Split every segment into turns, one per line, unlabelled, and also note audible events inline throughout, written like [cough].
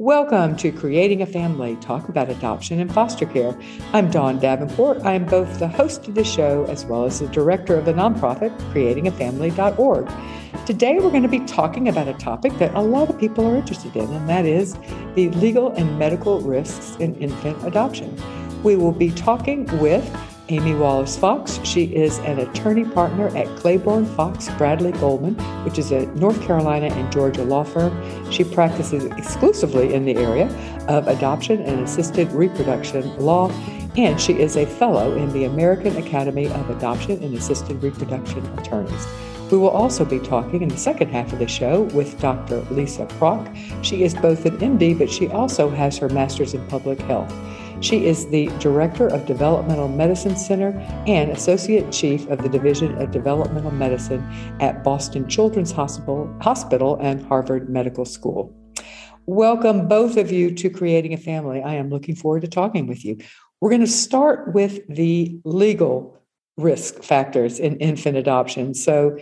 Welcome to Creating a Family, talk about adoption and foster care. I'm Dawn Davenport. I am both the host of the show as well as the director of the nonprofit, creatingafamily.org. Today, we're going to be talking about a topic that a lot of people are interested in, and that is the legal and medical risks in infant adoption. We will be talking with Amy Wallace Fox. She is an attorney partner at Claiborne Fox Bradley Goldman, which is a North Carolina and Georgia law firm. She practices exclusively in the area of adoption and assisted reproduction law, and she is a fellow in the American Academy of Adoption and Assisted Reproduction Attorneys. We will also be talking in the second half of the show with Dr. Lisa Prock. She is both an MD, but she also has her master's in public health. She is the Director of Developmental Medicine Center and Associate Chief of the Division of Developmental Medicine at Boston Children's Hospital, Hospital and Harvard Medical School. Welcome, both of you, to Creating a Family. I am looking forward to talking with you. We're going to start with the legal risk factors in infant adoption. So,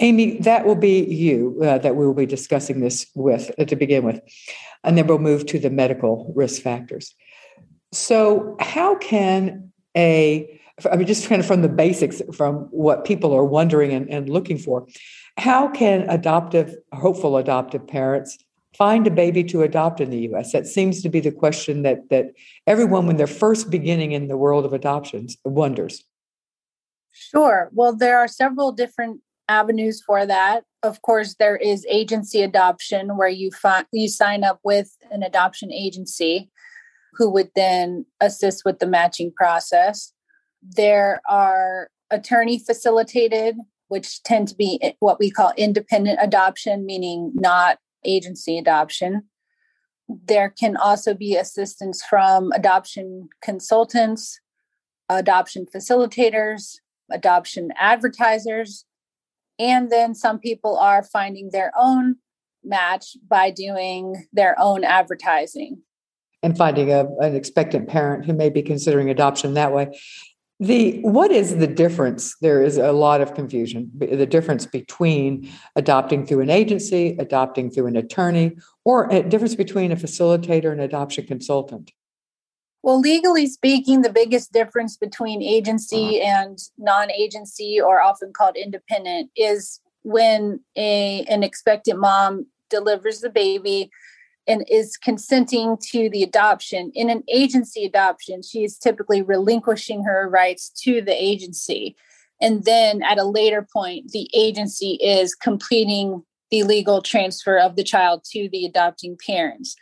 Amy, that will be you uh, that we will be discussing this with uh, to begin with. And then we'll move to the medical risk factors. So, how can a I mean, just kind of from the basics, from what people are wondering and, and looking for, how can adoptive, hopeful adoptive parents find a baby to adopt in the U.S.? That seems to be the question that that everyone, when they're first beginning in the world of adoptions, wonders.
Sure. Well, there are several different avenues for that. Of course, there is agency adoption, where you find you sign up with an adoption agency who would then assist with the matching process. There are attorney facilitated, which tend to be what we call independent adoption, meaning not agency adoption. There can also be assistance from adoption consultants, adoption facilitators, adoption advertisers, and then some people are finding their own match by doing their own advertising
and finding a, an expectant parent who may be considering adoption that way. The what is the difference? There is a lot of confusion. The difference between adopting through an agency, adopting through an attorney, or a difference between a facilitator and adoption consultant.
Well, legally speaking, the biggest difference between agency uh-huh. and non-agency, or often called independent, is when a an expectant mom delivers the baby and is consenting to the adoption. In an agency adoption, she is typically relinquishing her rights to the agency. And then at a later point, the agency is completing the legal transfer of the child to the adopting parents.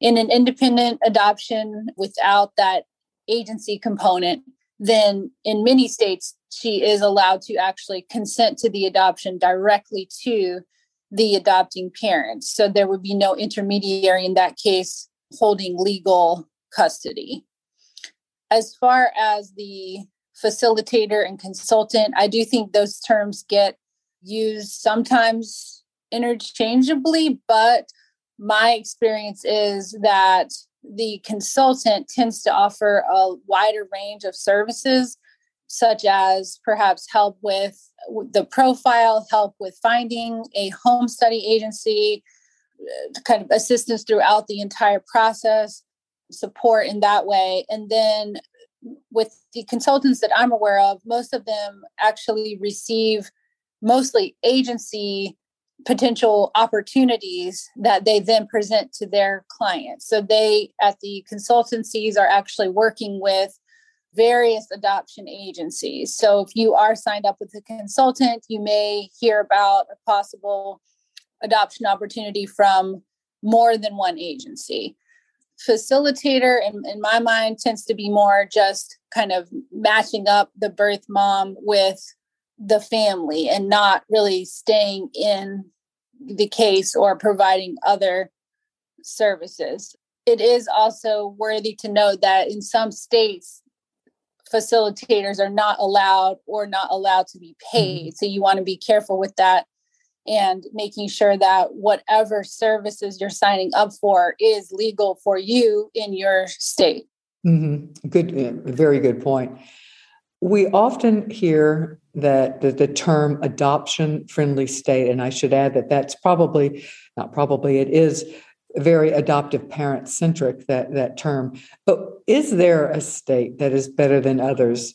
In an independent adoption without that agency component, then in many states, she is allowed to actually consent to the adoption directly to the adopting parents. So there would be no intermediary in that case holding legal custody. As far as the facilitator and consultant, I do think those terms get used sometimes interchangeably, but my experience is that the consultant tends to offer a wider range of services such as perhaps help with the profile, help with finding a home study agency, uh, kind of assistance throughout the entire process, support in that way. And then with the consultants that I'm aware of, most of them actually receive mostly agency potential opportunities that they then present to their clients. So they at the consultancies are actually working with various adoption agencies. So if you are signed up with a consultant, you may hear about a possible adoption opportunity from more than one agency. Facilitator, in, in my mind, tends to be more just kind of matching up the birth mom with the family and not really staying in the case or providing other services. It is also worthy to note that in some states, facilitators are not allowed or not allowed to be paid. Mm-hmm. So you want to be careful with that and making sure that whatever services you're signing up for is legal for you in your state.
Mm-hmm. Good, very good point. We often hear that the, the term adoption friendly state, and I should add that that's probably, not probably, it is very adoptive parent centric that that term but is there a state that is better than others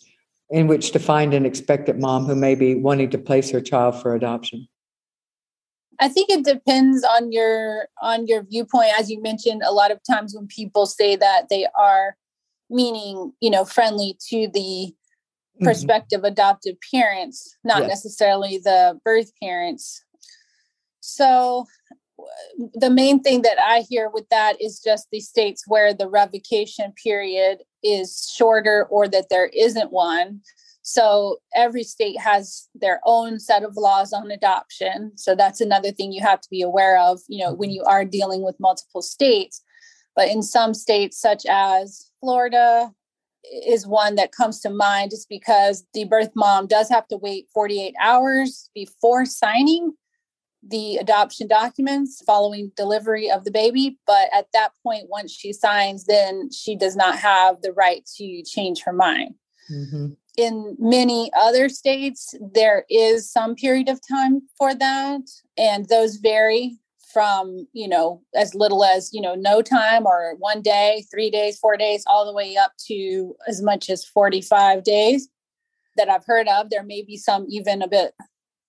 in which to find an expectant mom who may be wanting to place her child for adoption
i think it depends on your on your viewpoint as you mentioned a lot of times when people say that they are meaning you know friendly to the mm-hmm. prospective mm-hmm. adoptive parents not yes. necessarily the birth parents so the main thing that I hear with that is just the states where the revocation period is shorter or that there isn't one. So every state has their own set of laws on adoption. So that's another thing you have to be aware of, you know, when mm-hmm. you are dealing with multiple states. But in some states, such as Florida, is one that comes to mind just because the birth mom does have to wait 48 hours before signing the adoption documents following delivery of the baby. But at that point, once she signs, then she does not have the right to change her mind. Mm-hmm. In many other states, there is some period of time for that, and those vary from you know as little as you know no time or one day three days four days all the way up to as much as 45 days that i've heard of there may be some even a bit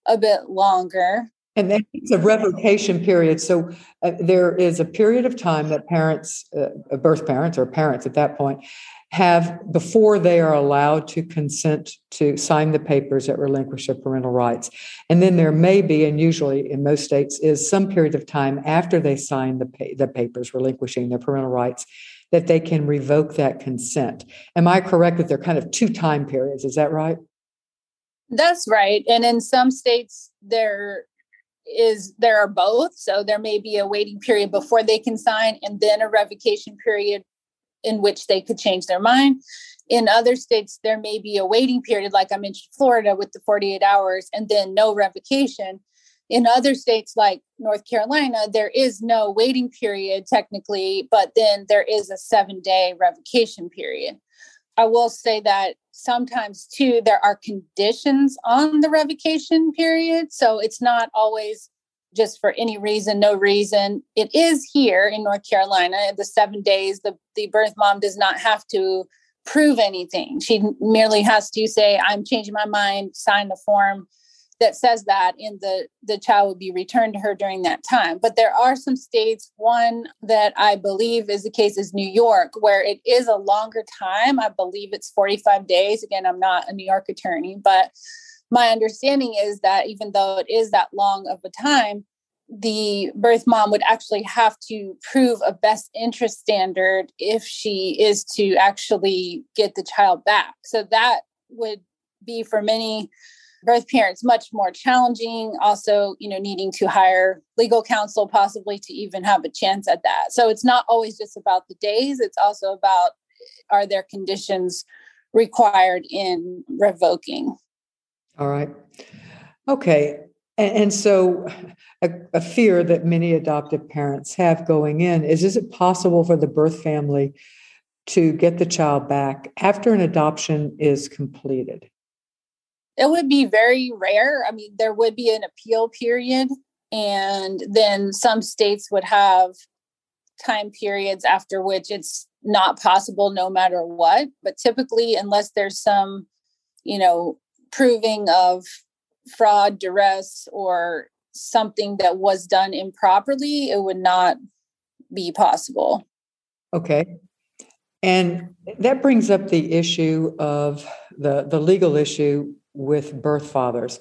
a bit longer
and then it's a revocation period. So uh, there is a period of time that parents, uh, birth parents or parents at that point, have before they are allowed to consent to sign the papers that relinquish their parental rights. And then there may be, and usually in most states, is some period of time after they sign the, pa- the papers relinquishing their parental rights that they can revoke that consent. Am I correct that they're kind of two time periods? Is that right?
That's right. And in some states, there is there are both. So there may be a waiting period before they can sign and then a revocation period in which they could change their mind. In other states, there may be a waiting period, like I mentioned, Florida with the 48 hours and then no revocation. In other states, like North Carolina, there is no waiting period technically, but then there is a seven day revocation period. I will say that sometimes too there are conditions on the revocation period so it's not always just for any reason no reason. It is here in north carolina the seven days the, the birth mom does not have to prove anything. She merely has to say i'm changing my mind sign the form that says that and the the child would be returned to her during that time. But there are some states one that i believe is the case is new york where it is a longer time. I believe it's 45 days. Again i'm not a new york attorney but my understanding is that even though it is that long of a time the birth mom would actually have to prove a best interest standard if she is to actually get the child back. So that would be for many birth parents much more challenging also you know needing to hire legal counsel possibly to even have a chance at that. So it's not always just about the days it's also about are there conditions required in revoking?
All right. Okay and, and so a, a fear that many adoptive parents have going in is is it possible for the birth family to get the child back after an adoption is completed
it would be very rare. I mean, there would be an appeal period, and then some states would have time periods after which it's not possible no matter what. But typically, unless there's some, you know, proving of fraud, duress, or something that was done improperly, it would not be possible.
Okay. And that brings up the issue of the, the legal issue with birth fathers.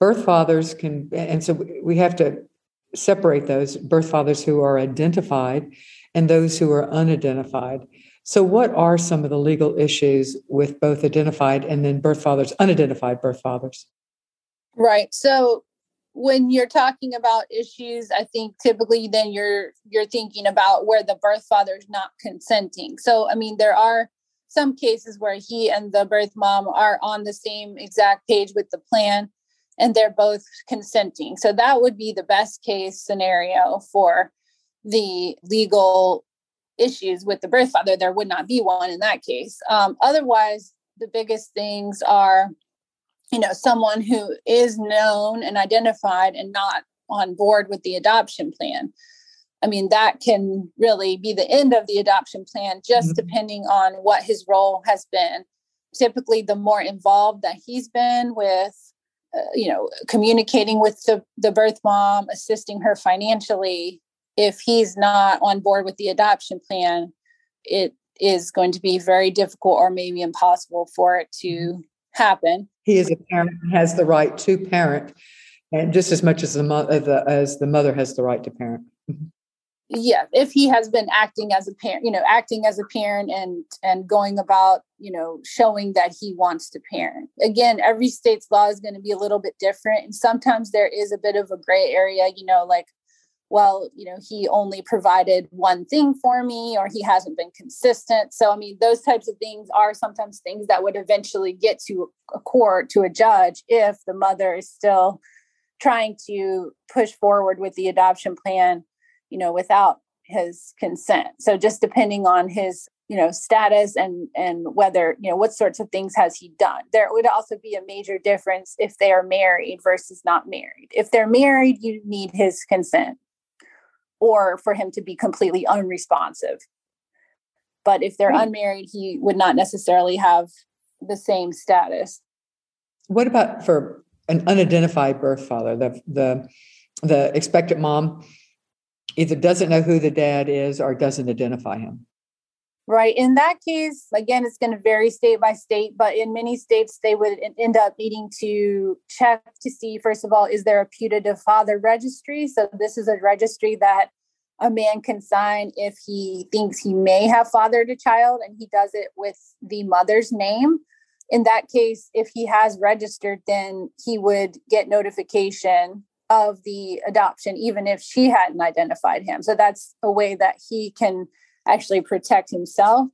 Birth fathers can, and so we have to separate those birth fathers who are identified and those who are unidentified. So, what are some of the legal issues with both identified and then birth fathers, unidentified birth fathers?
Right. So, when you're talking about issues, I think typically then you're you're thinking about where the birth father is not consenting. So, I mean, there are some cases where he and the birth mom are on the same exact page with the plan and they're both consenting. So that would be the best case scenario for the legal issues with the birth father. There would not be one in that case. Um, otherwise, the biggest things are, you know, someone who is known and identified and not on board with the adoption plan. I mean, that can really be the end of the adoption plan, just mm-hmm. depending on what his role has been. Typically, the more involved that he's been with, uh, you know, communicating with the, the birth mom, assisting her financially, if he's not on board with the adoption plan, it is going to be very difficult or maybe impossible for it to mm-hmm. happen.
He is a parent has the right to parent, and just as much as the mother as the mother has the right to parent.
Yeah if he has been acting as a parent you know acting as a parent and and going about you know showing that he wants to parent. Again every state's law is going to be a little bit different and sometimes there is a bit of a gray area you know like well you know he only provided one thing for me or he hasn't been consistent. So i mean those types of things are sometimes things that would eventually get to a court to a judge if the mother is still trying to push forward with the adoption plan you know, without his consent. So just depending on his, you know, status and and whether, you know, what sorts of things has he done. There would also be a major difference if they are married versus not married. If they're married, you need his consent or for him to be completely unresponsive. But if they're right. unmarried, he would not necessarily have the same status.
What about for an unidentified birth father, the the the expectant mom either doesn't know who the dad is or doesn't identify him.
Right. In that case, again, it's going to vary state by state, but in many states, they would end up needing to check to see, first of all, is there a putative father registry? So, this is a registry that a man can sign if he thinks he may have fathered a child and he does it with the mother's name. In that case, if he has registered, then he would get notification of the adoption, even if she hadn't identified him. So that's a way that he can actually protect himself.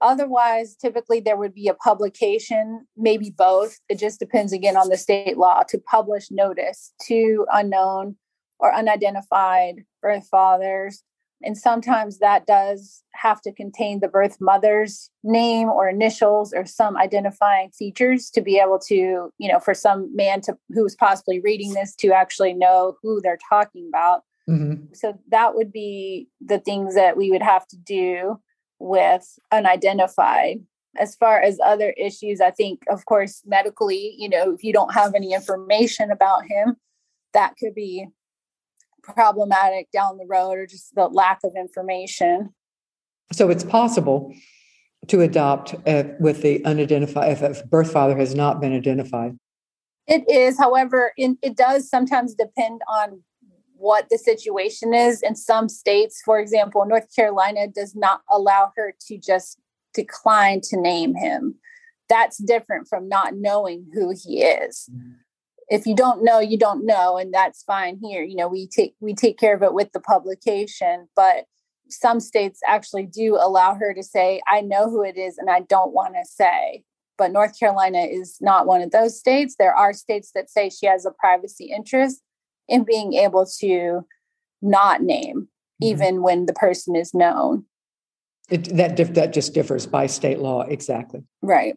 Otherwise, typically there would be a publication, maybe both. It just depends again on the state law to publish notice to unknown or unidentified birth fathers and sometimes that does have to contain the birth mother's name or initials or some identifying features to be able to you know for some man to who's possibly reading this to actually know who they're talking about mm-hmm. so that would be the things that we would have to do with unidentified as far as other issues i think of course medically you know if you don't have any information about him that could be problematic down the road or just the lack of information.
So it's possible to adopt uh, with the unidentified, if a birth father has not been identified.
It is, however, in, it does sometimes depend on what the situation is. In some states, for example, North Carolina does not allow her to just decline to name him. That's different from not knowing who he is. Mm-hmm if you don't know you don't know and that's fine here. You know we take we take care of it with the publication but some states actually do allow her to say i know who it is and i don't want to say. But north carolina is not one of those states. There are states that say she has a privacy interest in being able to not name mm-hmm. even when the person is known.
It, that that just differs by state law exactly.
Right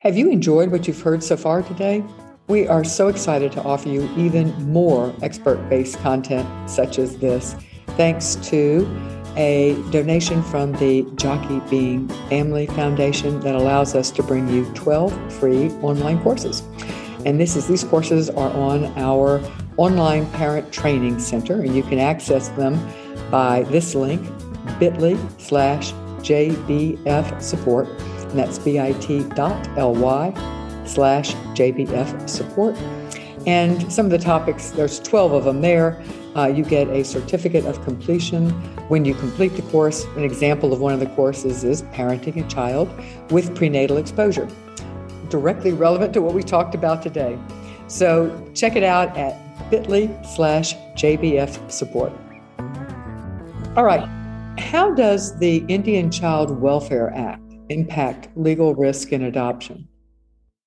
have you enjoyed what you've heard so far today? We are so excited to offer you even more expert based content such as this, thanks to a donation from the Jockey Being Family Foundation that allows us to bring you 12 free online courses. And this is these courses are on our online parent training center, and you can access them by this link bit.ly slash JBF support and that's bit.ly slash JBF support. And some of the topics, there's 12 of them there. Uh, you get a certificate of completion when you complete the course. An example of one of the courses is parenting a child with prenatal exposure, directly relevant to what we talked about today. So check it out at bit.ly slash JBF support. All right. How does the Indian Child Welfare Act impact legal risk in adoption?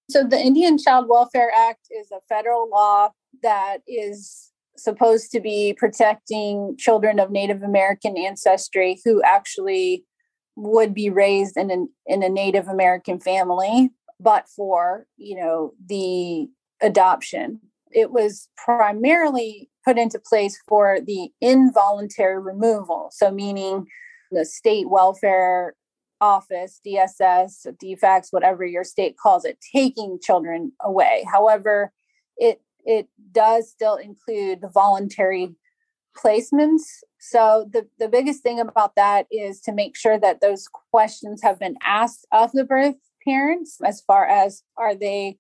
So, the Indian Child Welfare Act is a federal law that is supposed to be protecting children of Native American ancestry who actually would be raised in an in a Native American family, but for you know the adoption. it was primarily put into place for the involuntary removal. So, meaning the state welfare office, DSS, DFACS, whatever your state calls it, taking children away. However, it it does still include voluntary placements. So the, the biggest thing about that is to make sure that those questions have been asked of the birth parents as far as are they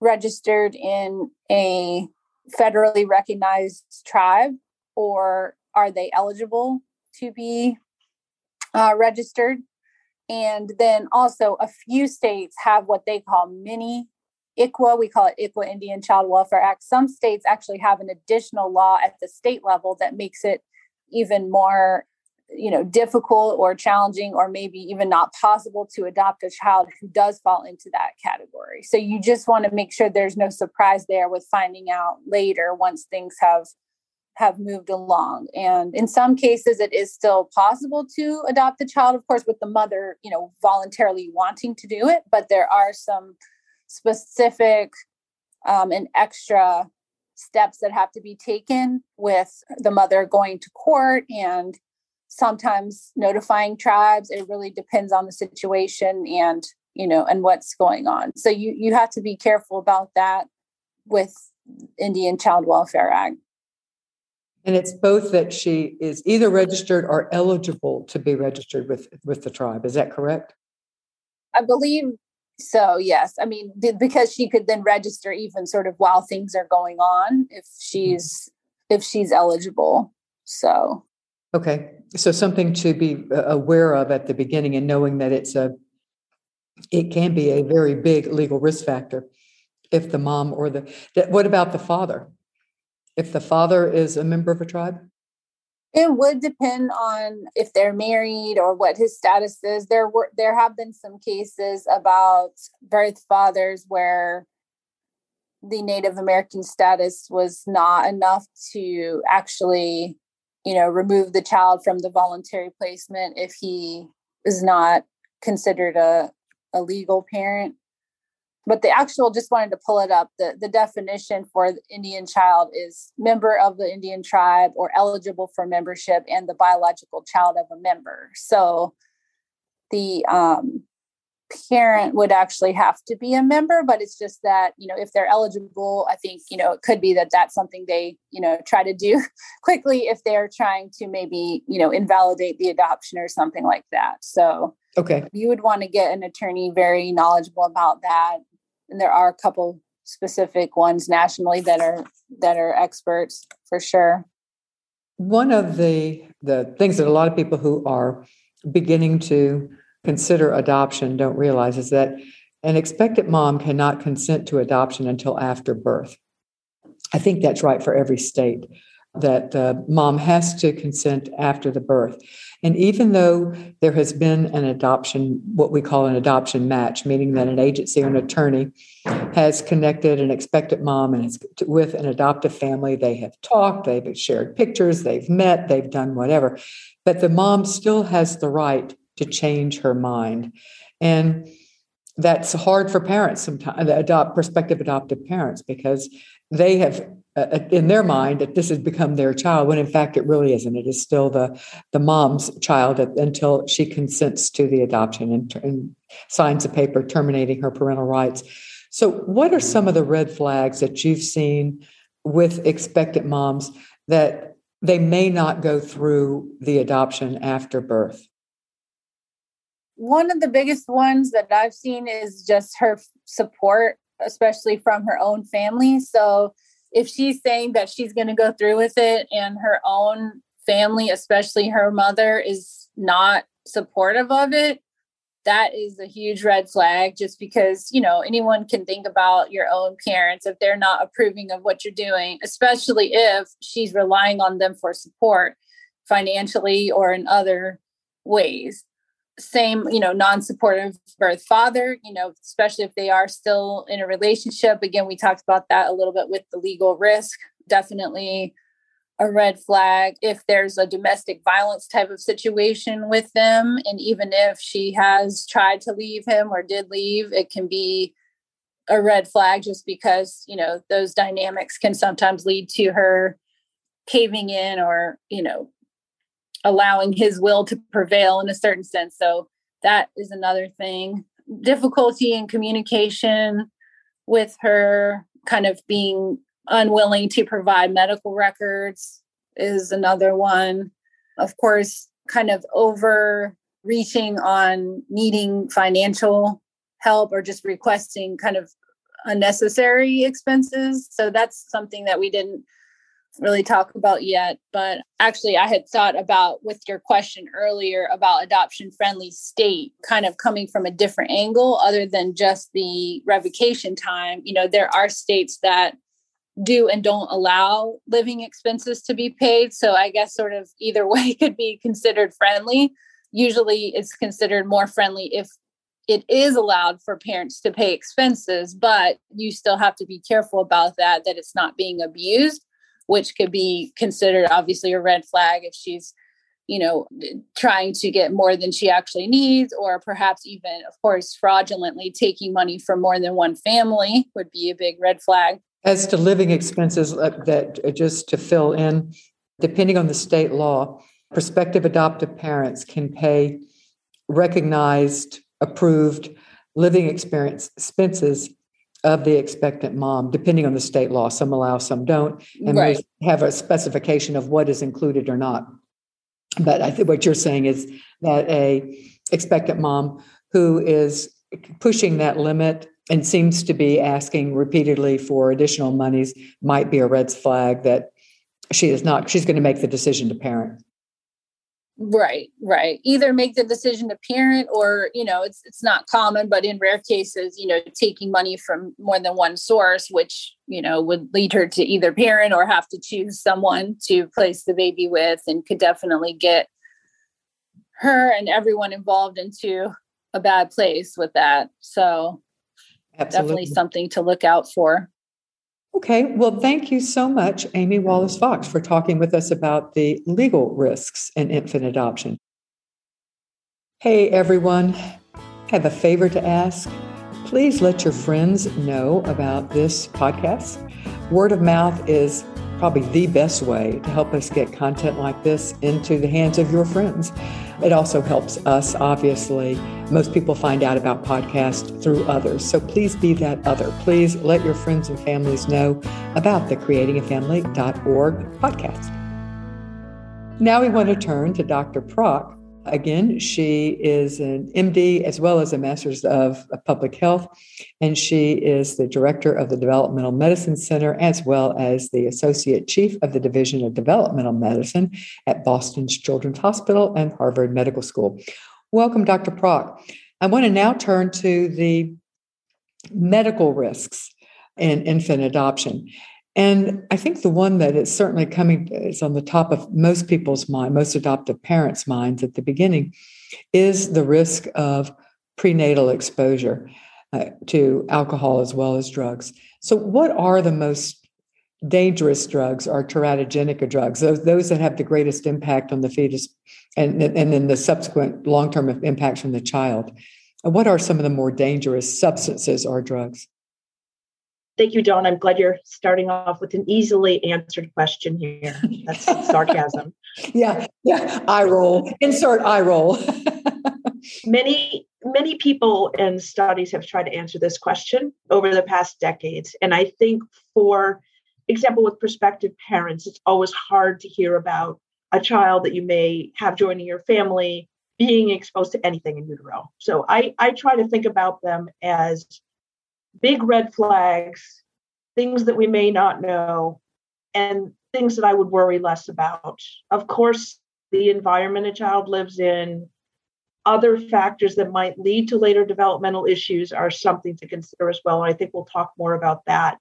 registered in a federally recognized tribe or are they eligible to be uh, registered and then also a few states have what they call mini ICWA, we call it ICWA Indian Child Welfare Act. Some states actually have an additional law at the state level that makes it even more you know difficult or challenging or maybe even not possible to adopt a child who does fall into that category so you just want to make sure there's no surprise there with finding out later once things have have moved along. And in some cases it is still possible to adopt a child of course with the mother you know voluntarily wanting to do it but there are some specific um, and extra steps that have to be taken with the mother going to court and sometimes notifying tribes. It really depends on the situation and you know and what's going on. So you you have to be careful about that with indian child welfare act
and it's both that she is either registered or eligible to be registered with with the tribe. Is that correct?
I believe so yes. I mean because she could then register even sort of while things are going on if she's if she's eligible so.
Okay. So something to be uh, aware of at the beginning and knowing that it's a it can be a very big legal risk factor if the mom or the what about the father if the father is a member of a tribe
it would depend on if they're married or what his status is. There were there have been some cases about birth fathers where the Native American status was not enough to actually, you know, remove the child from the voluntary placement if he is not considered a, a legal parent but the actual just wanted to pull it up the, the definition for the indian child is member of the indian tribe or eligible for membership and the biological child of a member. So the um, parent would actually have to be a member but it's just that you know if they're eligible i think you know it could be that that's something they you know try to do [laughs] quickly if they're trying to maybe you know invalidate the adoption or something like that. So
okay.
you would want to get an attorney very knowledgeable about that and there are a couple specific ones nationally that are that are experts for sure.
One of the the things that a lot of people who are beginning to consider adoption don't realize is that an expectant mom cannot consent to adoption until after birth. I think that's right for every state that the mom has to consent after the birth. And even though there has been an adoption, what we call an adoption match, meaning that an agency or an attorney has connected an expectant mom and with an adoptive family, they have talked, they've shared pictures, they've met, they've done whatever, but the mom still has the right to change her mind. And that's hard for parents sometimes, adopt prospective adoptive parents, because they have uh, in their mind that this has become their child when in fact it really isn't. It is still the the mom's child until she consents to the adoption and, and signs a paper terminating her parental rights. So what are some of the red flags that you've seen with expectant moms that they may not go through the adoption after birth?
One of the biggest ones that i've seen is just her support especially from her own family. So if she's saying that she's going to go through with it and her own family, especially her mother, is not supportive of it, that is a huge red flag just because, you know, anyone can think about your own parents if they're not approving of what you're doing, especially if she's relying on them for support financially or in other ways same you know non-supportive birth father you know especially if they are still in a relationship. Again we talked about that a little bit with the legal risk. Definitely a red flag if there's a domestic violence type of situation with them. And even if she has tried to leave him or did leave it can be a red flag just because, you know, those dynamics can sometimes lead to her caving in or, you know, allowing his will to prevail in a certain sense. So that is another thing. Difficulty in communication with her, kind of being unwilling to provide medical records is another one. Of course, kind of overreaching on needing financial help or just requesting kind of unnecessary expenses. So that's something that we didn't really talk about yet. But actually, I had thought about with your question earlier about adoption friendly state kind of coming from a different angle other than just the revocation time. You know, there are states that do and don't allow living expenses to be paid. So I guess sort of either [laughs] way could be considered friendly. Usually it's considered more friendly if it is allowed for parents to pay expenses, but you still have to be careful about that, that it's not being abused, which could be considered obviously a red flag if she's, you know, trying to get more than she actually needs, or perhaps even, of course, fraudulently taking money from more than one family would be a big red flag.
As to living expenses, uh, that uh, just to fill in, depending on the state law, prospective adoptive parents can pay recognized, approved living experience expenses of the expectant mom, depending on the state law. Some allow, some don't, and right. have a specification of what is included or not. But I think what you're saying is that a expectant mom who is pushing that limit and seems to be asking repeatedly for additional monies might be a red flag that she is not she's going to make the decision to parent
right right either make the decision to parent or you know it's it's not common but in rare cases you know taking money from more than one source which you know would lead her to either parent or have to choose someone to place the baby with and could definitely get her and everyone involved into a bad place with that so Absolutely. definitely something to look out for.
Okay, well, thank you so much, Amy Wallace Fox, for talking with us about the legal risks in infant adoption. Hey, everyone, I have a favor to ask. Please let your friends know about this podcast. Word of mouth is probably the best way to help us get content like this into the hands of your friends. It also helps us, obviously. Most people find out about podcasts through others. So please be that other. Please let your friends and families know about the creatingafamily.org podcast. Now we want to turn to Dr. Prock Again, she is an MD as well as a master's of public health, and she is the director of the Developmental Medicine Center as well as the associate chief of the Division of Developmental Medicine at Boston's Children's Hospital and Harvard Medical School. Welcome, Dr. Prock. I want to now turn to the medical risks in infant adoption. And I think the one that is certainly coming is on the top of most people's mind, most adoptive parents' minds at the beginning, is the risk of prenatal exposure uh, to alcohol as well as drugs. So, what are the most dangerous drugs or teratogenic drugs? Those, those that have the greatest impact on the fetus and, and then the subsequent long term impacts on the child. What are some of the more dangerous substances or drugs?
Thank you, Dawn. I'm glad you're starting off with an easily answered question here. That's [laughs] sarcasm.
yeah, yeah. I roll. Insert eye roll. [laughs]
many, many people and studies have tried to answer this question over the past decades. And I think, for example, with prospective parents, it's always hard to hear about a child that you may have joining your family being exposed to anything in utero. So I, I try to think about them as big red flags, things that we may not know, and things that I would worry less about. Of course, the environment a child lives in, other factors that might lead to later developmental issues are something to consider as well. And I think we'll talk more about that.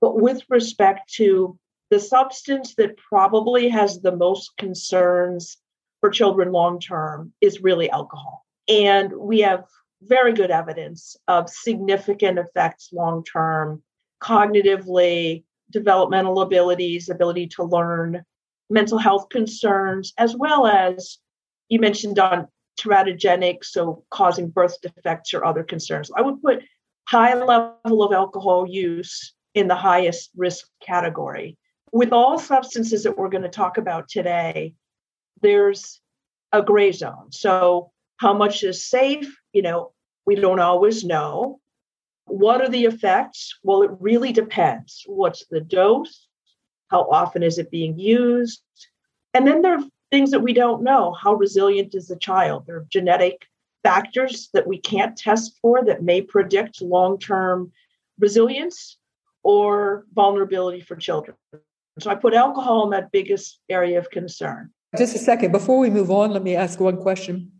But with respect to the substance that probably has the most concerns for children long term is really alcohol. And we have very good evidence of significant effects long term, cognitively, developmental abilities, ability to learn, mental health concerns, as well as you mentioned on teratogenic, so causing birth defects or other concerns. I would put high level of alcohol use in the highest risk category. With all substances that we're going to talk about today, there's a gray zone. So, how much is safe? You know, we don't always know. What are the effects? Well, it really depends. What's the dose? How often is it being used? And then there are things that we don't know. How resilient is the child? There are genetic factors that we can't test for that may predict long term resilience or vulnerability for children. So I put alcohol in that biggest area of concern.
Just a second. Before we move on, let me ask one question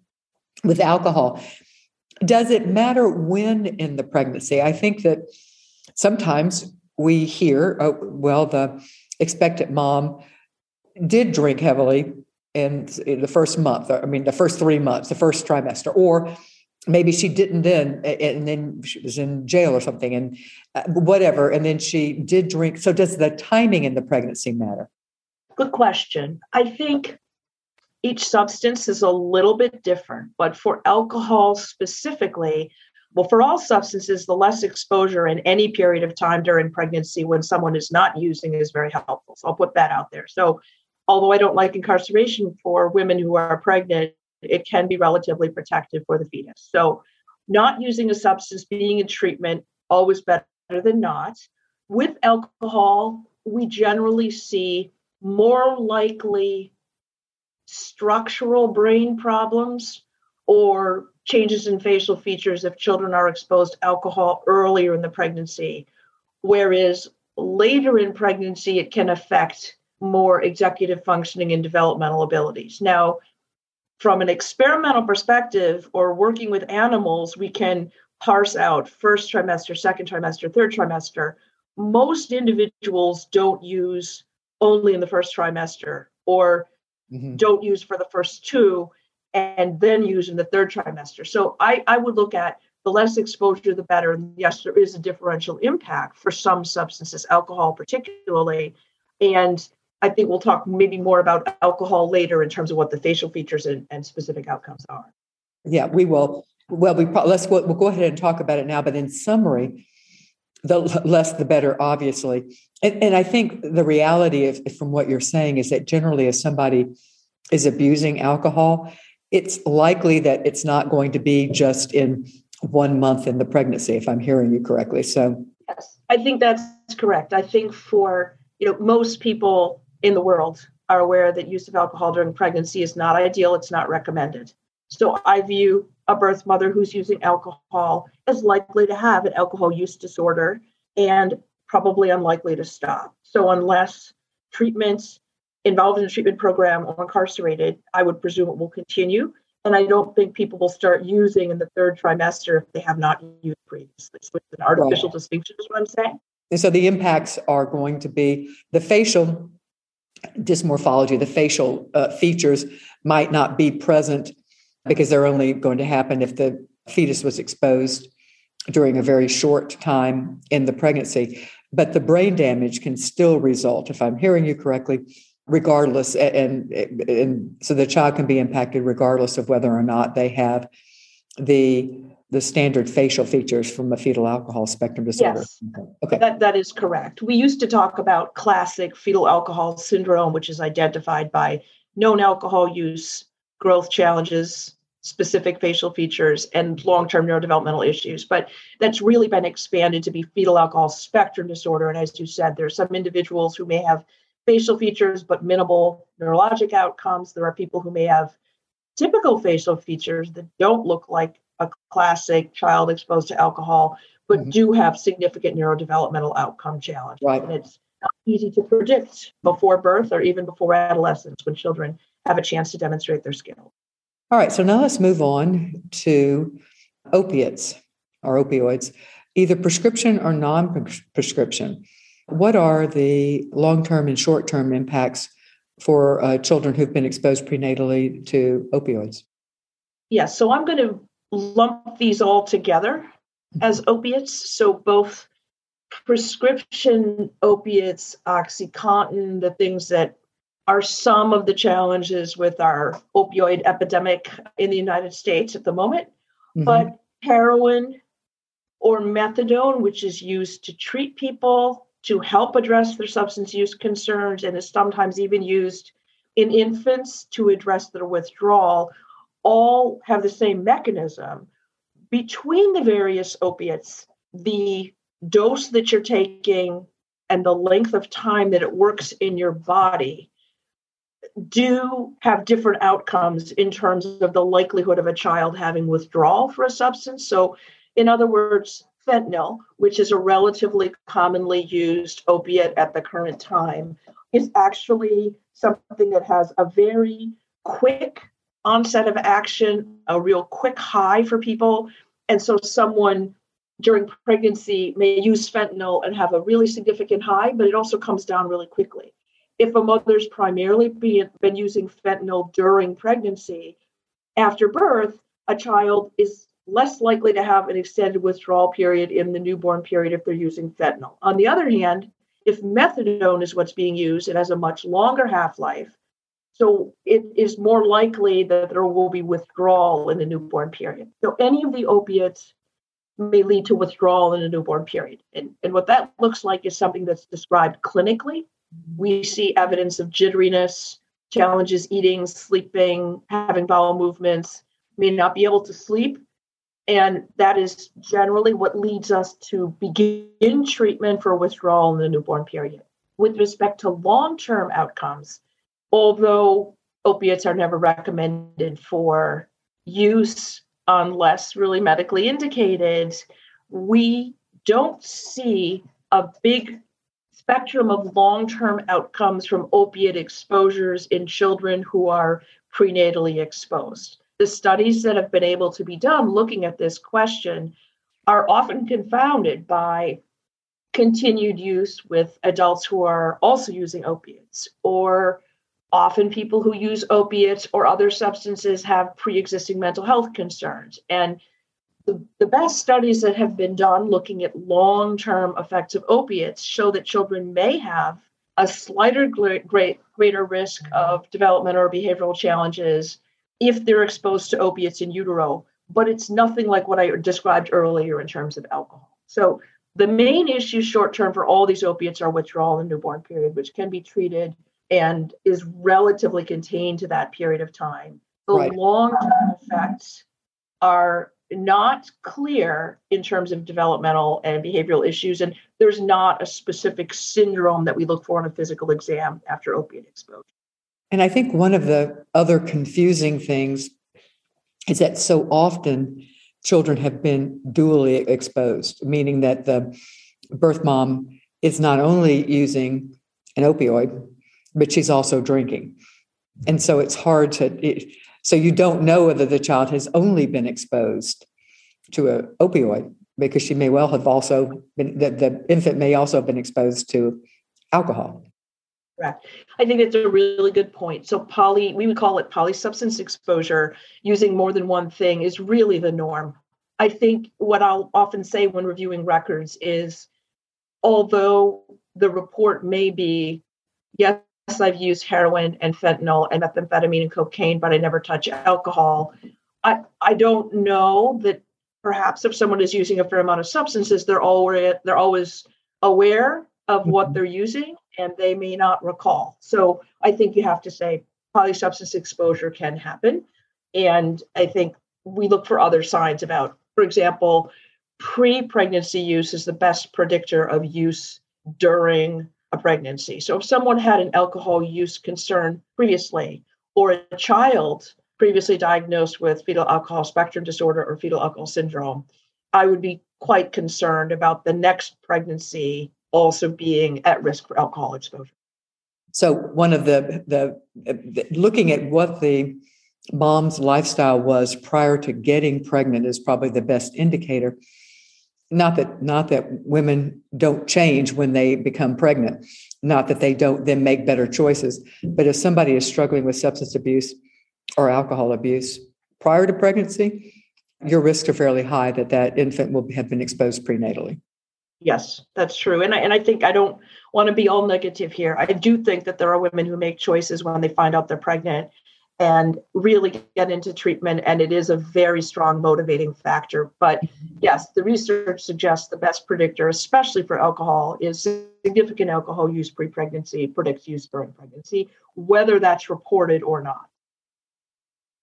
with alcohol. Does it matter when in the pregnancy? I think that sometimes we hear, oh, well, the expectant mom did drink heavily in, in the first month, I mean, the first three months, the first trimester, or maybe she didn't then and then she was in jail or something and uh, whatever and then she did drink so does the timing in the pregnancy matter
good question i think each substance is a little bit different but for alcohol specifically well for all substances the less exposure in any period of time during pregnancy when someone is not using is very helpful so i'll put that out there so although i don't like incarceration for women who are pregnant it can be relatively protective for the fetus. So, not using a substance, being in treatment, always better than not. With alcohol, we generally see more likely structural brain problems or changes in facial features if children are exposed to alcohol earlier in the pregnancy. Whereas later in pregnancy, it can affect more executive functioning and developmental abilities. Now, from an experimental perspective or working with animals, we can parse out first trimester, second trimester, third trimester. Most individuals don't use only in the first trimester or mm-hmm. don't use for the first two and then use in the third trimester. So I, I would look at the less exposure, the better. And yes, there is a differential impact for some substances, alcohol particularly. And I think we'll talk maybe more about alcohol later in terms of what the facial features and, and specific outcomes are.
Yeah, we will. Well, we pro- let's we'll, we'll go ahead and talk about it now. But in summary, the less the better, obviously. And, and I think the reality of from what you're saying is that generally, if somebody is abusing alcohol, it's likely that it's not going to be just in one month in the pregnancy, if I'm hearing you correctly. So,
yes, I think that's correct. I think for you know most people in the world are aware that use of alcohol during pregnancy is not ideal, it's not recommended. So I view a birth mother who's using alcohol is likely to have an alcohol use disorder and probably unlikely to stop. So unless treatments involved in the treatment program or incarcerated, I would presume it will continue. And I don't think people will start using in the third trimester if they have not used previously. So it's an artificial right. distinction, is what I'm saying.
And so the impacts are going to be the facial dysmorphology, the facial uh, features might not be present because they're only going to happen if the fetus was exposed during a very short time in the pregnancy. But the brain damage can still result, if I'm hearing you correctly, regardless. And, and so the child can be impacted regardless of whether or not they have the the standard facial features from a fetal alcohol spectrum disorder.
Yes. Okay. That, that is correct. We used to talk about classic fetal alcohol syndrome, which is identified by known alcohol use, growth challenges, specific facial features, and long term neurodevelopmental issues. But that's really been expanded to be fetal alcohol spectrum disorder. And as you said, there are some individuals who may have facial features but minimal neurologic outcomes. There are people who may have typical facial features that don't look like a classic child exposed to alcohol, but mm-hmm. do have significant neurodevelopmental outcome challenges.
Right.
And it's not easy to predict before birth or even before adolescence when children have a chance to demonstrate their skill.
All right, so now let's move on to opiates or opioids, either prescription or non prescription. What are the long term and short term impacts for uh, children who've been exposed prenatally to opioids?
Yes, so I'm going to lump these all together as opiates. So both prescription opiates, Oxycontin, the things that are some of the challenges with our opioid epidemic in the United States at the moment, mm-hmm. but heroin, or methadone, which is used to treat people to help address their substance use concerns and is sometimes even used in infants to address their withdrawal, all have the same mechanism. Between the various opiates, the dose that you're taking and the length of time that it works in your body do have different outcomes in terms of the likelihood of a child having withdrawal for a substance. So, in other words, fentanyl, which is a relatively commonly used opiate at the current time, is actually something that has a very quick onset of action, a real quick high for people. And so, someone during pregnancy may use fentanyl and have a really significant high, but it also comes down really quickly. If a mother's primarily been, using fentanyl during pregnancy, after birth, a child is less likely to have an extended withdrawal period in the newborn period if they're using fentanyl. On the other hand, if methadone is what's being used, it has a much longer half life. So it is more likely that there will be withdrawal in the newborn period. So any of the opiates may lead to withdrawal in a newborn period. And, and what that looks like is something that's described clinically. We see evidence of jitteriness, challenges eating, sleeping, having bowel movements, may not be able to sleep and that is generally what leads us to begin treatment for withdrawal in the newborn period. With respect to long term outcomes, although opiates are never recommended for use unless really medically indicated, we don't see a big spectrum of long term outcomes from opiate exposures in children who are prenatally exposed. The studies that have been able to be done looking at this question are often confounded by continued use with adults who are also using opiates or often people who use opiates or other substances have pre-existing mental health concerns. And the, the best studies that have been done looking at long-term effects of opiates show that children may have a slighter great, greater risk of development or behavioral challenges if they're exposed to opiates in utero, but it's nothing like what I described earlier in terms of alcohol. So the main issue short term for all these opiates are withdrawal in the newborn period, which can be treated and is relatively contained to that period of time. The right. long term effects are not clear in terms of developmental and behavioral issues, and there's not a specific syndrome that we look for in a physical exam after opiate exposure.
And I think one of the other confusing things is that so often children have been dually exposed, meaning that the birth mom is not only using an opioid, but she's also drinking. And so it's hard to, so you don't know whether the child has only been exposed to an opioid because she may well have also been, the, the infant may also have been exposed to alcohol.
Correct. I think it's a really good point. So poly, we would call it polysubstance exposure, using more than one thing is really the norm. I think what I'll often say when reviewing records is although the report may be, yes, I've used heroin and fentanyl and methamphetamine and cocaine, but I never touch alcohol. I, I don't know that perhaps if someone is using a fair amount of substances, they're already they're always aware of what mm-hmm. they're using and they may not recall. So I think you have to say polysubstance exposure can happen. And I think we look for other signs about, for example, pre pregnancy use is the best predictor of use during a pregnancy. So if someone had an alcohol use concern previously, or a child previously diagnosed with fetal alcohol spectrum disorder or fetal alcohol syndrome, I would be quite concerned about the next pregnancy also being at risk for alcohol exposure.
So one of the, the, the looking at what the mom's lifestyle was prior to getting pregnant is probably the best indicator. Not that not that women don't change when they become pregnant, not that they don't then make better choices, but if somebody is struggling with substance abuse or alcohol abuse prior to pregnancy, your risks are fairly high that that infant will have been exposed prenatally.
Yes, that's true. And I, and I think I don't want to be all negative here. I do think that there are women who make choices when they find out they're pregnant and really get into treatment. And it is a very strong motivating factor. But yes, the research suggests the best predictor, especially for alcohol, is significant alcohol use pre pregnancy predicts use during pregnancy, whether that's reported or not.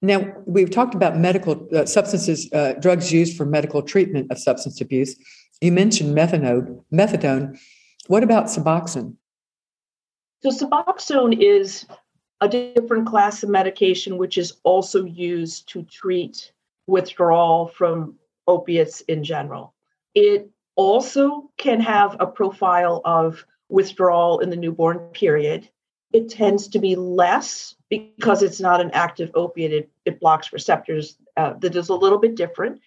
Now, we've talked about medical uh, substances, uh, drugs used for medical treatment of substance abuse. You mentioned methadone. methadone. What about Suboxone?
So, Suboxone is a different class of medication, which is also used to treat withdrawal from opiates in general. It also can have a profile of withdrawal in the newborn period. It tends to be less because it's not an active opiate, it, it blocks receptors uh, that is a little bit different.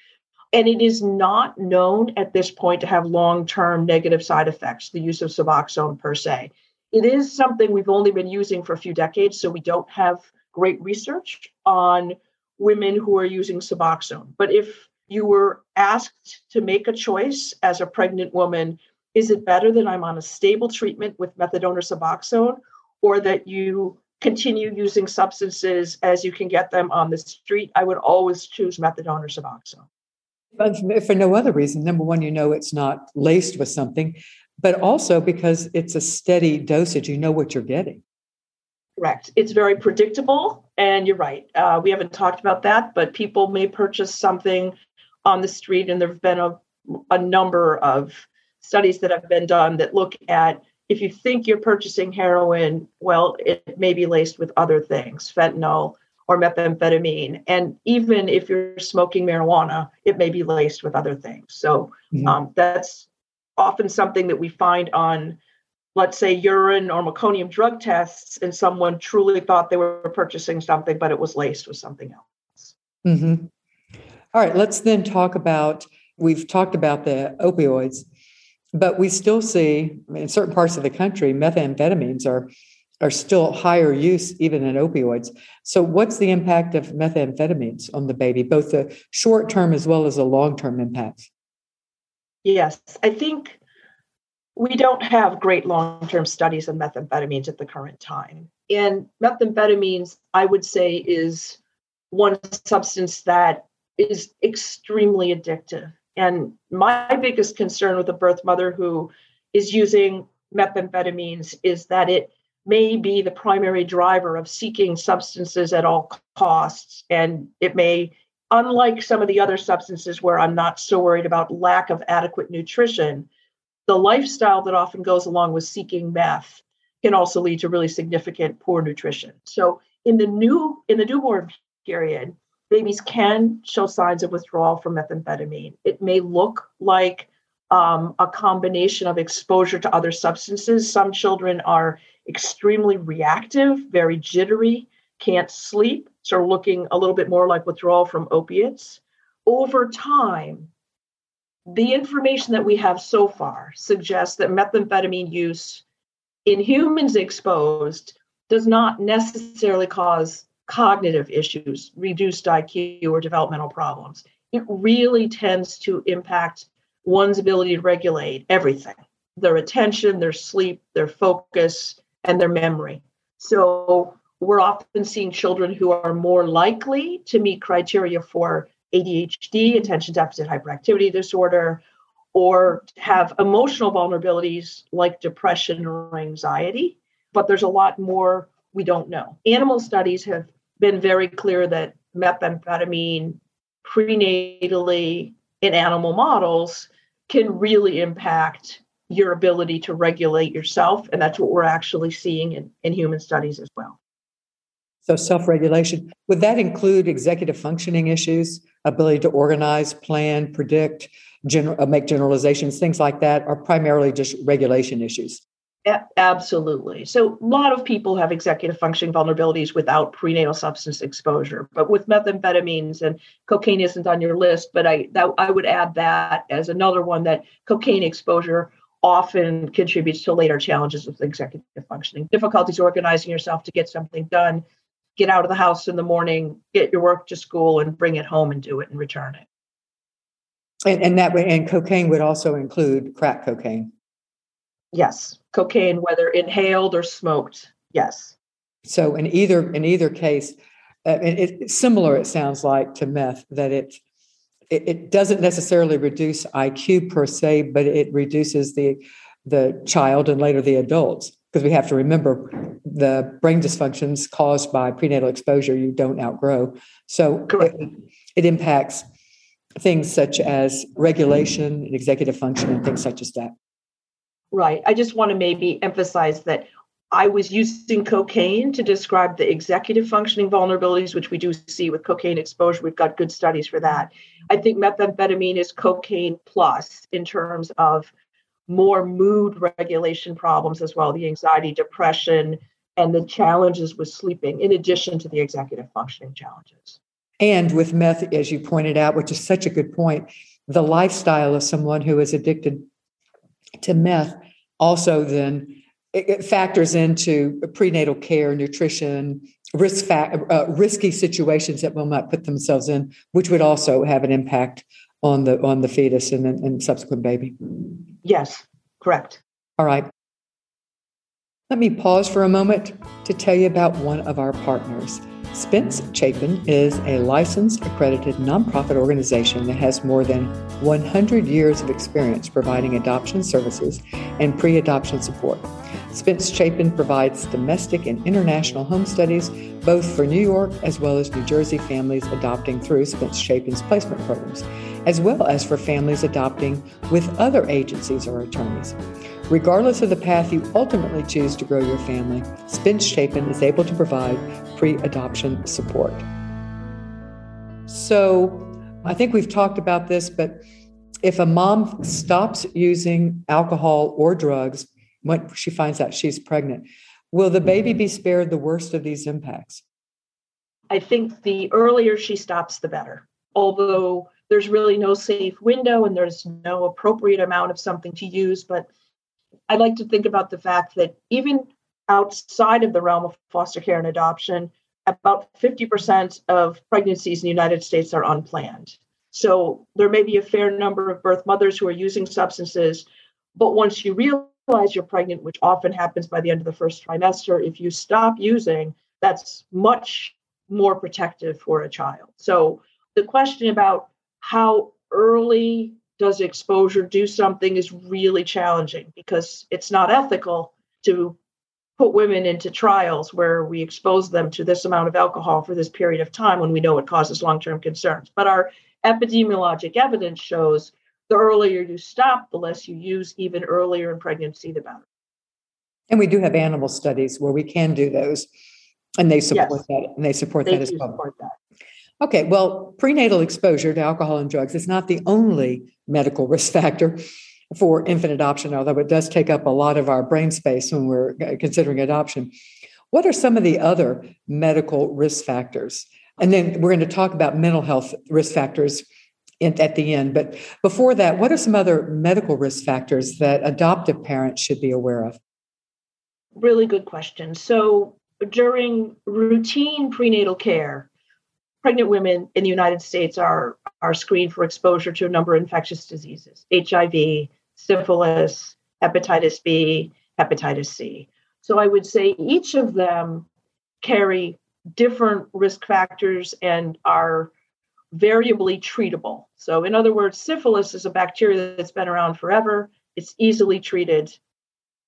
And it is not known at this point to have long term negative side effects, the use of Suboxone per se. It is something we've only been using for a few decades, so we don't have great research on women who are using Suboxone. But if you were asked to make a choice as a pregnant woman, is it better that I'm on a stable treatment with methadone or Suboxone, or that you continue using substances as you can get them on the street? I would always choose methadone or Suboxone.
But for no other reason. Number one, you know it's not laced with something, but also because it's a steady dosage. You know what you're getting.
Correct. It's very predictable. And you're right. Uh, we haven't talked about that, but people may purchase something on the street, and there have been a, a number of studies that have been done that look at if you think you're purchasing heroin, well, it may be laced with other things, fentanyl or methamphetamine. And even if you're smoking marijuana, it may be laced with other things. So mm-hmm. um, that's often something that we find on, let's say, urine or meconium drug tests, and someone truly thought they were purchasing something, but it was laced with something else.
Mm-hmm. All right, let's then talk about. We've talked about the opioids, but we still see in certain parts of the country, methamphetamines are are still higher use even in opioids. So, what's the impact of methamphetamines on the baby, both the short term as well as the long term impacts?
Yes, I think we don't have great long term studies on methamphetamines at the current time. And methamphetamines, I would say, is one substance that is extremely addictive. And my biggest concern with a birth mother who is using methamphetamines is that it may be the primary driver of seeking substances at all costs. And it may, unlike some of the other substances where I'm not so worried about lack of adequate nutrition, the lifestyle that often goes along with seeking meth can also lead to really significant poor nutrition. So in the new in the newborn period, babies can show signs of withdrawal from methamphetamine. It may look like um, a combination of exposure to other substances. Some children are extremely reactive, very jittery, can't sleep, so looking a little bit more like withdrawal from opiates. Over time, the information that we have so far suggests that methamphetamine use in humans exposed does not necessarily cause cognitive issues, reduced IQ, or developmental problems. It really tends to impact one's ability to regulate everything their attention, their sleep, their focus, and their memory. So we're often seeing children who are more likely to meet criteria for ADHD, attention deficit hyperactivity disorder, or have emotional vulnerabilities like depression or anxiety. But there's a lot more we don't know. Animal studies have been very clear that methamphetamine prenatally in animal models can really impact your ability to regulate yourself. And that's what we're actually seeing in, in human studies as well.
So, self regulation, would that include executive functioning issues, ability to organize, plan, predict, uh, make generalizations, things like that, or primarily just regulation issues?
Absolutely. So, a lot of people have executive functioning vulnerabilities without prenatal substance exposure, but with methamphetamines and cocaine isn't on your list. But I that I would add that as another one that cocaine exposure often contributes to later challenges with executive functioning, difficulties organizing yourself to get something done, get out of the house in the morning, get your work to school, and bring it home and do it and return it.
And, and that way, and cocaine would also include crack cocaine.
Yes, cocaine, whether inhaled or smoked. Yes.
So in either in either case, uh, it, it's similar. It sounds like to meth that it it, it doesn't necessarily reduce IQ per se, but it reduces the the child and later the adults because we have to remember the brain dysfunctions caused by prenatal exposure you don't outgrow. So it, it, impacts things such as regulation and executive function and things such as that.
Right. I just want to maybe emphasize that I was using cocaine to describe the executive functioning vulnerabilities, which we do see with cocaine exposure. We've got good studies for that. I think methamphetamine is cocaine plus in terms of more mood regulation problems as well the anxiety, depression, and the challenges with sleeping, in addition to the executive functioning challenges.
And with meth, as you pointed out, which is such a good point, the lifestyle of someone who is addicted to meth also then it factors into prenatal care, nutrition, risk fa- uh, risky situations that one might put themselves in, which would also have an impact on the on the fetus and, and subsequent baby.
Yes, correct.
All right. Let me pause for a moment to tell you about one of our partners. Spence Chapin is a licensed, accredited nonprofit organization that has more than 100 years of experience providing adoption services and pre adoption support. Spence Chapin provides domestic and international home studies, both for New York as well as New Jersey families adopting through Spence Chapin's placement programs, as well as for families adopting with other agencies or attorneys. Regardless of the path you ultimately choose to grow your family, Spence Chapin is able to provide pre adoption support. So, I think we've talked about this, but if a mom stops using alcohol or drugs when she finds out she's pregnant. Will the baby be spared the worst of these impacts?
I think the earlier she stops, the better. Although there's really no safe window and there's no appropriate amount of something to use. But I like to think about the fact that even outside of the realm of foster care and adoption, about 50% of pregnancies in the United States are unplanned. So there may be a fair number of birth mothers who are using substances, but once you realize realize you're pregnant, which often happens by the end of the first trimester, if you stop using, that's much more protective for a child. So the question about how early does exposure do something is really challenging because it's not ethical to put women into trials where we expose them to this amount of alcohol for this period of time when we know it causes long-term concerns. But our epidemiologic evidence shows the earlier you stop, the less you use, even earlier in pregnancy, the better.
And we do have animal studies where we can do those, and they support yes. that. And they support
they
that as well.
Support that.
Okay, well, prenatal exposure to alcohol and drugs is not the only medical risk factor for infant adoption, although it does take up a lot of our brain space when we're uh, considering adoption. What are some of the other medical risk factors? And then we're going to talk about mental health risk factors at the end. But before that, what are some other medical risk factors that adoptive parents should be aware of?
Really good question. So, during routine prenatal care, pregnant women in the United States are, are screened for exposure to a number of infectious diseases HIV, syphilis, hepatitis B, hepatitis C. So, I would say each of them carry different risk factors and are variably treatable. So, in other words, syphilis is a bacteria that's been around forever, it's easily treated,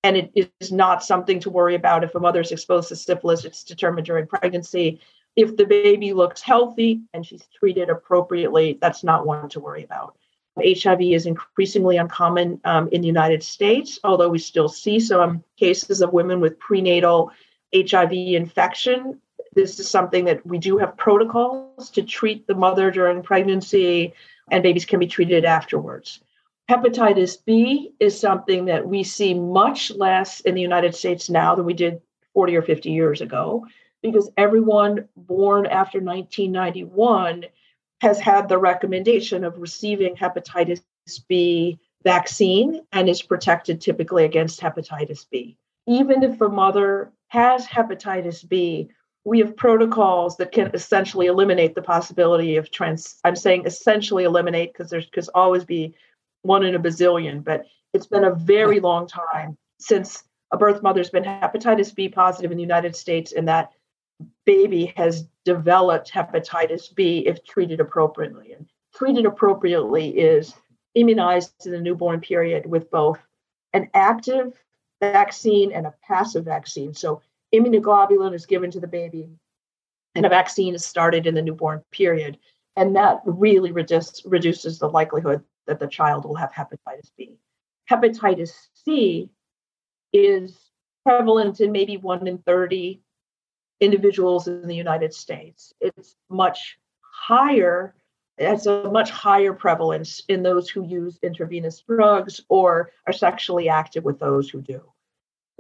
and it is not something to worry about if a mother is exposed to syphilis. It's determined during pregnancy. If the baby looks healthy and she's treated appropriately, that's not one to worry about. HIV is increasingly uncommon um, in the United States, although we still see some cases of women with prenatal HIV infection this is something that we do have protocols to treat the mother during pregnancy, and babies can be treated afterwards. Hepatitis B is something that we see much less in the United States now than we did 40 or 50 years ago, because everyone born after 1991 has had the recommendation of receiving hepatitis B vaccine and is protected typically against hepatitis B. Even if a mother has hepatitis B, we have protocols that can essentially eliminate the possibility of trans i'm saying essentially eliminate because there's could always be one in a bazillion but it's been a very long time since a birth mother's been hepatitis b positive in the united states and that baby has developed hepatitis b if treated appropriately and treated appropriately, is immunized in the newborn period with both an active vaccine and a passive vaccine. So immunoglobulin is given to the baby, and a vaccine is started in the newborn period. And that really reduce, reduces the likelihood that the child will have hepatitis B. Hepatitis C is prevalent in maybe one in 30 individuals in the United States. It's much higher, it's a much higher prevalence in those who use intravenous drugs or are sexually active with those who do.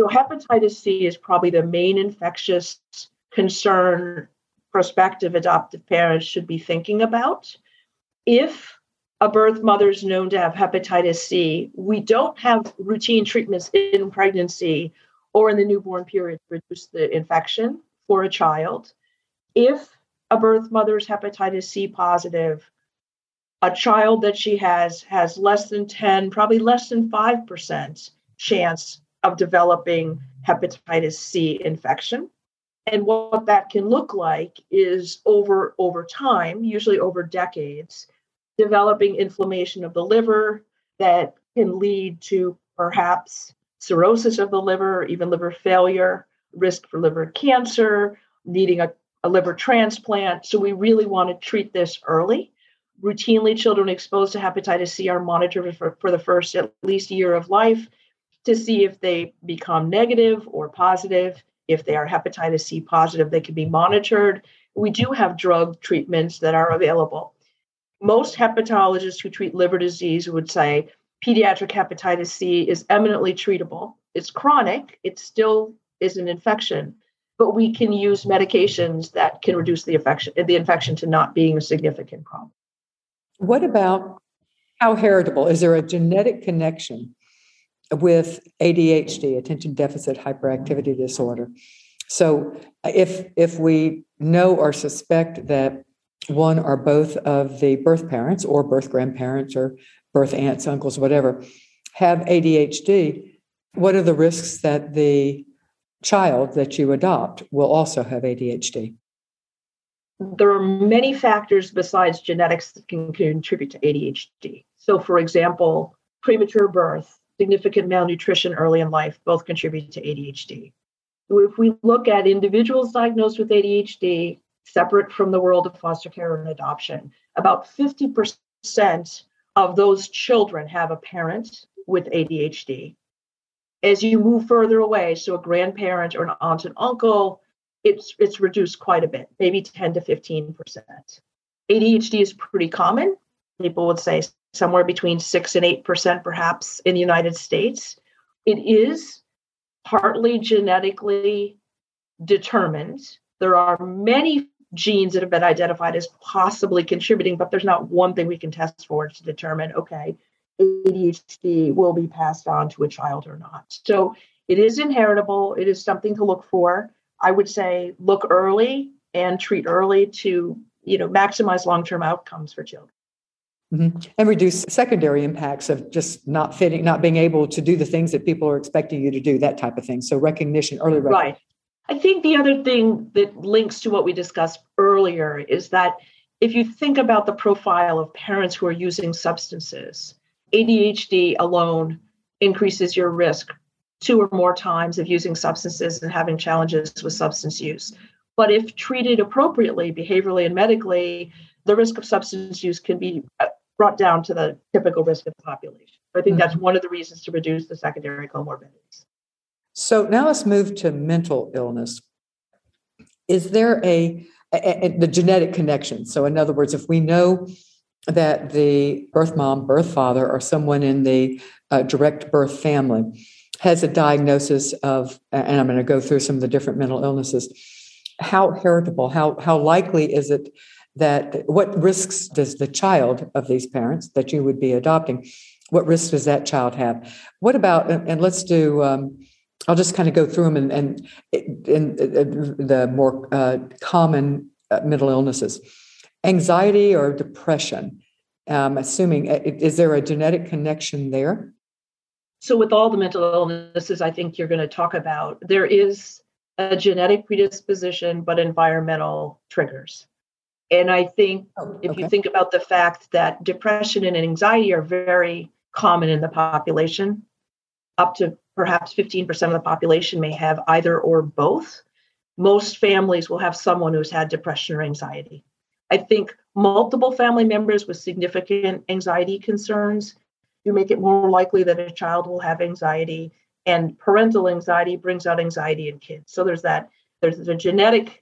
So, hepatitis C is probably the main infectious concern prospective adoptive parents should be thinking about. If a birth mother is known to have hepatitis C, we don't have routine treatments in pregnancy or in the newborn period to reduce the infection for a child. If a birth mother is hepatitis C positive, a child that she has has less than 10, probably less than 5% chance of developing hepatitis C infection. And what that can look like is over over time, usually over decades, developing inflammation of the liver that can lead to perhaps cirrhosis of the liver, even liver failure, risk for liver cancer, needing a, a liver transplant. So we really want to treat this early. Routinely, children exposed to hepatitis C are monitored for, for the first at least year of life to see if they become negative or positive. If they are hepatitis C positive, they can be monitored. We do have drug treatments that are available. Most hepatologists who treat liver disease would say pediatric hepatitis C is eminently treatable. It's chronic, it still is an infection, but we can use medications that can reduce the infection, the infection to not being a significant problem.
What about how heritable? Is there a genetic connection with ADHD, attention deficit hyperactivity disorder? So if if we know or suspect that one or both of the birth parents or birth grandparents or birth aunts, uncles, whatever, have ADHD, what are the risks that the child that you adopt will also have ADHD?
There are many factors besides genetics that can contribute to ADHD. So, for example, premature birth, significant malnutrition early in life both contribute to ADHD. If we look at individuals diagnosed with ADHD, separate from the world of foster care and adoption, about 50% of those children have a parent with ADHD. As you move further away, so a grandparent or an aunt and uncle, it's it's reduced quite a bit, maybe 10 to 15%. ADHD is pretty common. People would say somewhere between 6 and 8% perhaps in the United States. It is partly genetically determined. There are many genes that have been identified as possibly contributing, but there's not one thing we can test for to determine, okay, ADHD will be passed on to a child or not. So it is inheritable. It is something to look for. I would say look early and treat early to, you know, maximize long-term outcomes for children.
Mm-hmm. And reduce secondary impacts of just not fitting, not being able to do the things that people are expecting you to do, that type of thing. So recognition, early recognition.
Right. I think the other thing that links to what we discussed earlier is that if you think about the profile of parents who are using substances, ADHD alone increases your risk two or more times of using substances and having challenges with substance use. But if treated appropriately, behaviorally and medically, the risk of substance use can be brought down to the typical risk of the population. I think mm-hmm. that's one of the reasons to reduce the secondary comorbidities.
So now let's move to mental illness. Is there a, a, a, the genetic connection? So, in other words, if we know that the birth mom, birth father, or someone in the uh, direct birth family has a diagnosis of, and I'm going to go through some of the different mental illnesses, how heritable, how, how likely is it that, what risks does the child of these parents that you would be adopting, what risks does that child have? What about, and let's do, um, I'll just kind of go through them and, and, and the more uh, common uh, mental illnesses. Anxiety or depression? Um, assuming uh, is there a genetic connection there?
So with all the mental illnesses i think you're going to talk about there is a genetic predisposition but environmental triggers And I think oh, if you think about the fact that depression and anxiety are very common in the population, up to perhaps 15% of the population may have either or both. Most families will have someone who's had depression or anxiety. I think multiple family members with significant anxiety concerns you make it more likely that a child will have anxiety and parental anxiety brings out anxiety in kids so there's that there's the genetic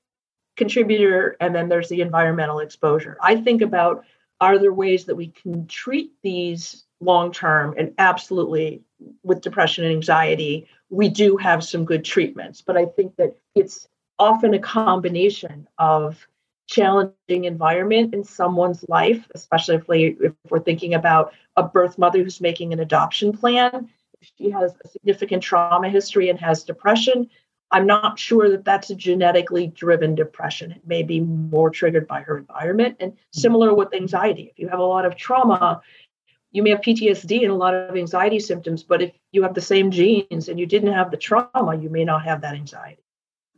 contributor and then there's the environmental exposure. I think about are there ways that we can treat these long term and absolutely with depression and anxiety we do have some good treatments. But i think that it's often a combination of challenging environment in someone's life especially if, we, if we're thinking about a birth mother who's making an adoption plan. If she has a significant trauma history and has depression i'm not sure that that's a genetically driven depression it may be more triggered by her environment and similar with anxiety if you have a lot of trauma you may have PTSD and a lot of anxiety symptoms, but if you have the same genes and you didn't have the trauma, you may not have that anxiety.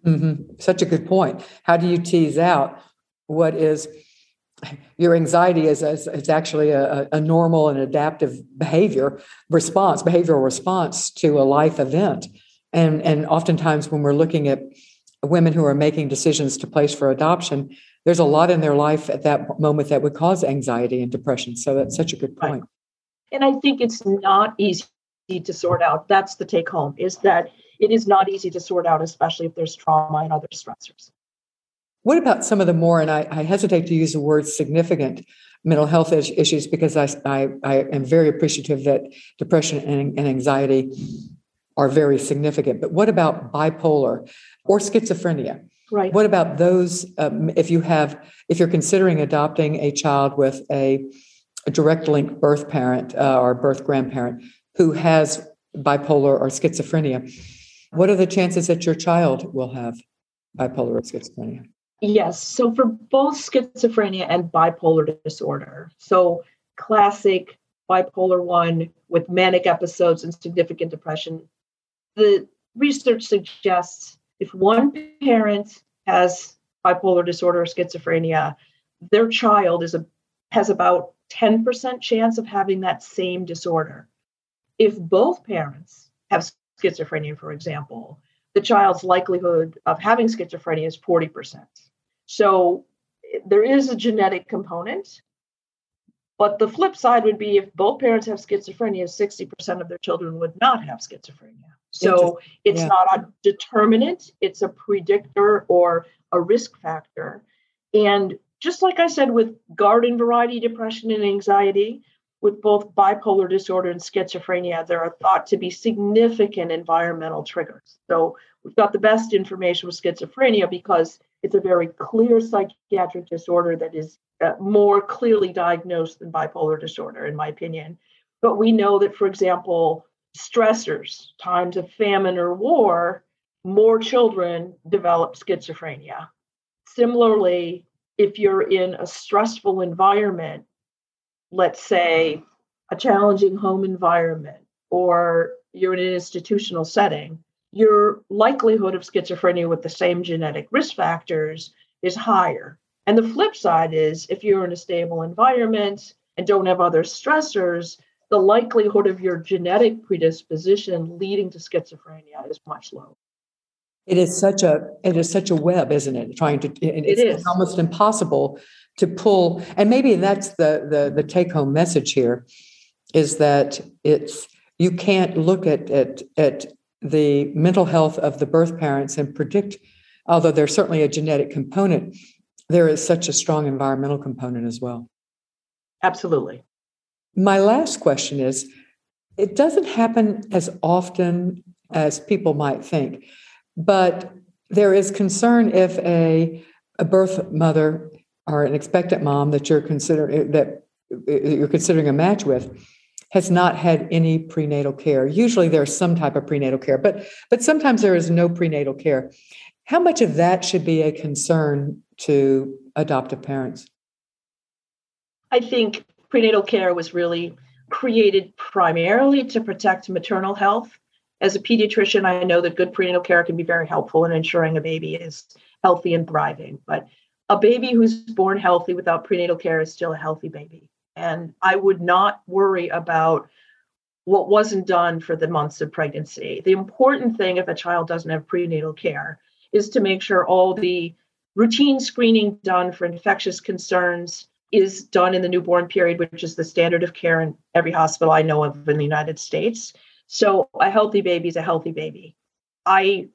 Mm-hmm. Such a good point. How do you tease out what is your anxiety is, is, is actually a, a, normal and adaptive behavior response, behavioral response to a life event. And, and oftentimes when we're looking at women who are making decisions to place for adoption, there's a lot in their life at that moment that would cause anxiety and depression. So that's such a good point.
And I think it's not easy to sort out. That's the take home is that it is not easy to sort out, especially if there's trauma and other stressors.
What about some of the more, and I, I hesitate to use the word significant mental health issues because I, I, I, am very appreciative that depression and, and anxiety are very significant. But what about bipolar or schizophrenia?
Right.
What about those? Um, if you have, if you're considering adopting a child with a, a direct link birth parent uh, or birth grandparent who has bipolar or schizophrenia, what are the chances that your child will have bipolar or schizophrenia?
Yes. So for both schizophrenia and bipolar disorder, so classic bipolar 1 with manic episodes and significant depression, the research suggests if one parent has bipolar disorder or schizophrenia, their child is a has about 10% chance of having that same disorder. If both parents have schizophrenia, for example, the child's likelihood of having schizophrenia is 40%. So there is a genetic component. But the flip side would be if both parents have schizophrenia, 60% of their children would not have schizophrenia. So it's yeah. not a determinant, it's a predictor or a risk factor. And just like I said with garden variety depression and anxiety, with both bipolar disorder and schizophrenia, there are thought to be significant environmental triggers. So we've got the best information with schizophrenia because it's a very clear psychiatric disorder that is uh, more clearly diagnosed than bipolar disorder, in my opinion. But we know that, for example, stressors, times of famine or war, more children develop schizophrenia. Similarly, if you're in a stressful environment, let's say a challenging home environment, or you're in an institutional setting, your likelihood of schizophrenia with the same genetic risk factors is higher. And the flip side is if you're in a stable environment and don't have other stressors, the likelihood of your genetic predisposition leading to schizophrenia is much lower.
It is such a it is such a web, isn't it? Trying to it's
it is.
almost impossible to pull, and maybe that's the the, the take home message here, is that it's you can't look at at at the mental health of the birth parents and predict, although there's certainly a genetic component, there is such a strong environmental component as well.
Absolutely.
My last question is it doesn't happen as often as people might think, but there is concern if a, a birth mother or an expectant mom that you're considering that you're considering a match with has not had any prenatal care. Usually there's some type of prenatal care, but but sometimes there is no prenatal care. How much of that should be a concern to adoptive parents?
I think prenatal care was really created primarily to protect maternal health. As a pediatrician, I know that good prenatal care can be very helpful in ensuring a baby is healthy and thriving. But a baby who's born healthy without prenatal care is still a healthy baby. And I would not worry about what wasn't done for the months of pregnancy. The important thing if a child doesn't have prenatal care is to make sure all the routine screening done for infectious concerns is done in the newborn period, which is the standard of care in every hospital I know of in the United States. So a healthy baby is a healthy baby. I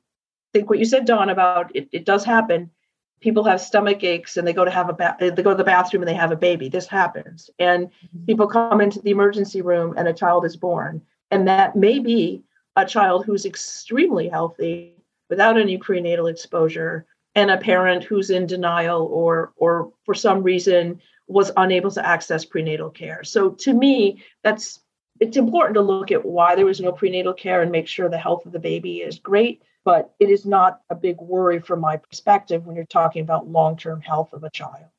think what you said, Dawn, about it, it does happen. People have stomach aches and they go to have a ba- they go to the bathroom and they have a baby. This happens, and mm-hmm. people come into the emergency room and a child is born, and that may be a child who's extremely healthy without any prenatal exposure, and a parent who's in denial or or for some reason was unable to access prenatal care. So to me, that's it's important to look at why there was no prenatal care and make sure the health of the baby is great but it is not a big worry from my perspective when you're talking about long-term health of a child.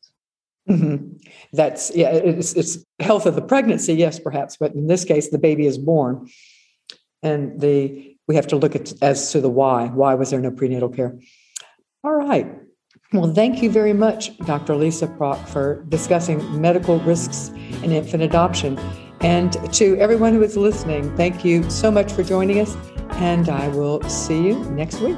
Mm-hmm. that's yeah it's, it's health of the pregnancy yes perhaps but in this case the baby is born. And the we have to look at as to the why. Why was there no prenatal care? All right well, thank you very much, Dr. Lisa Prock, for discussing medical risks in infant adoption. And to everyone who is listening, thank you so much for joining us, and I will see you next week.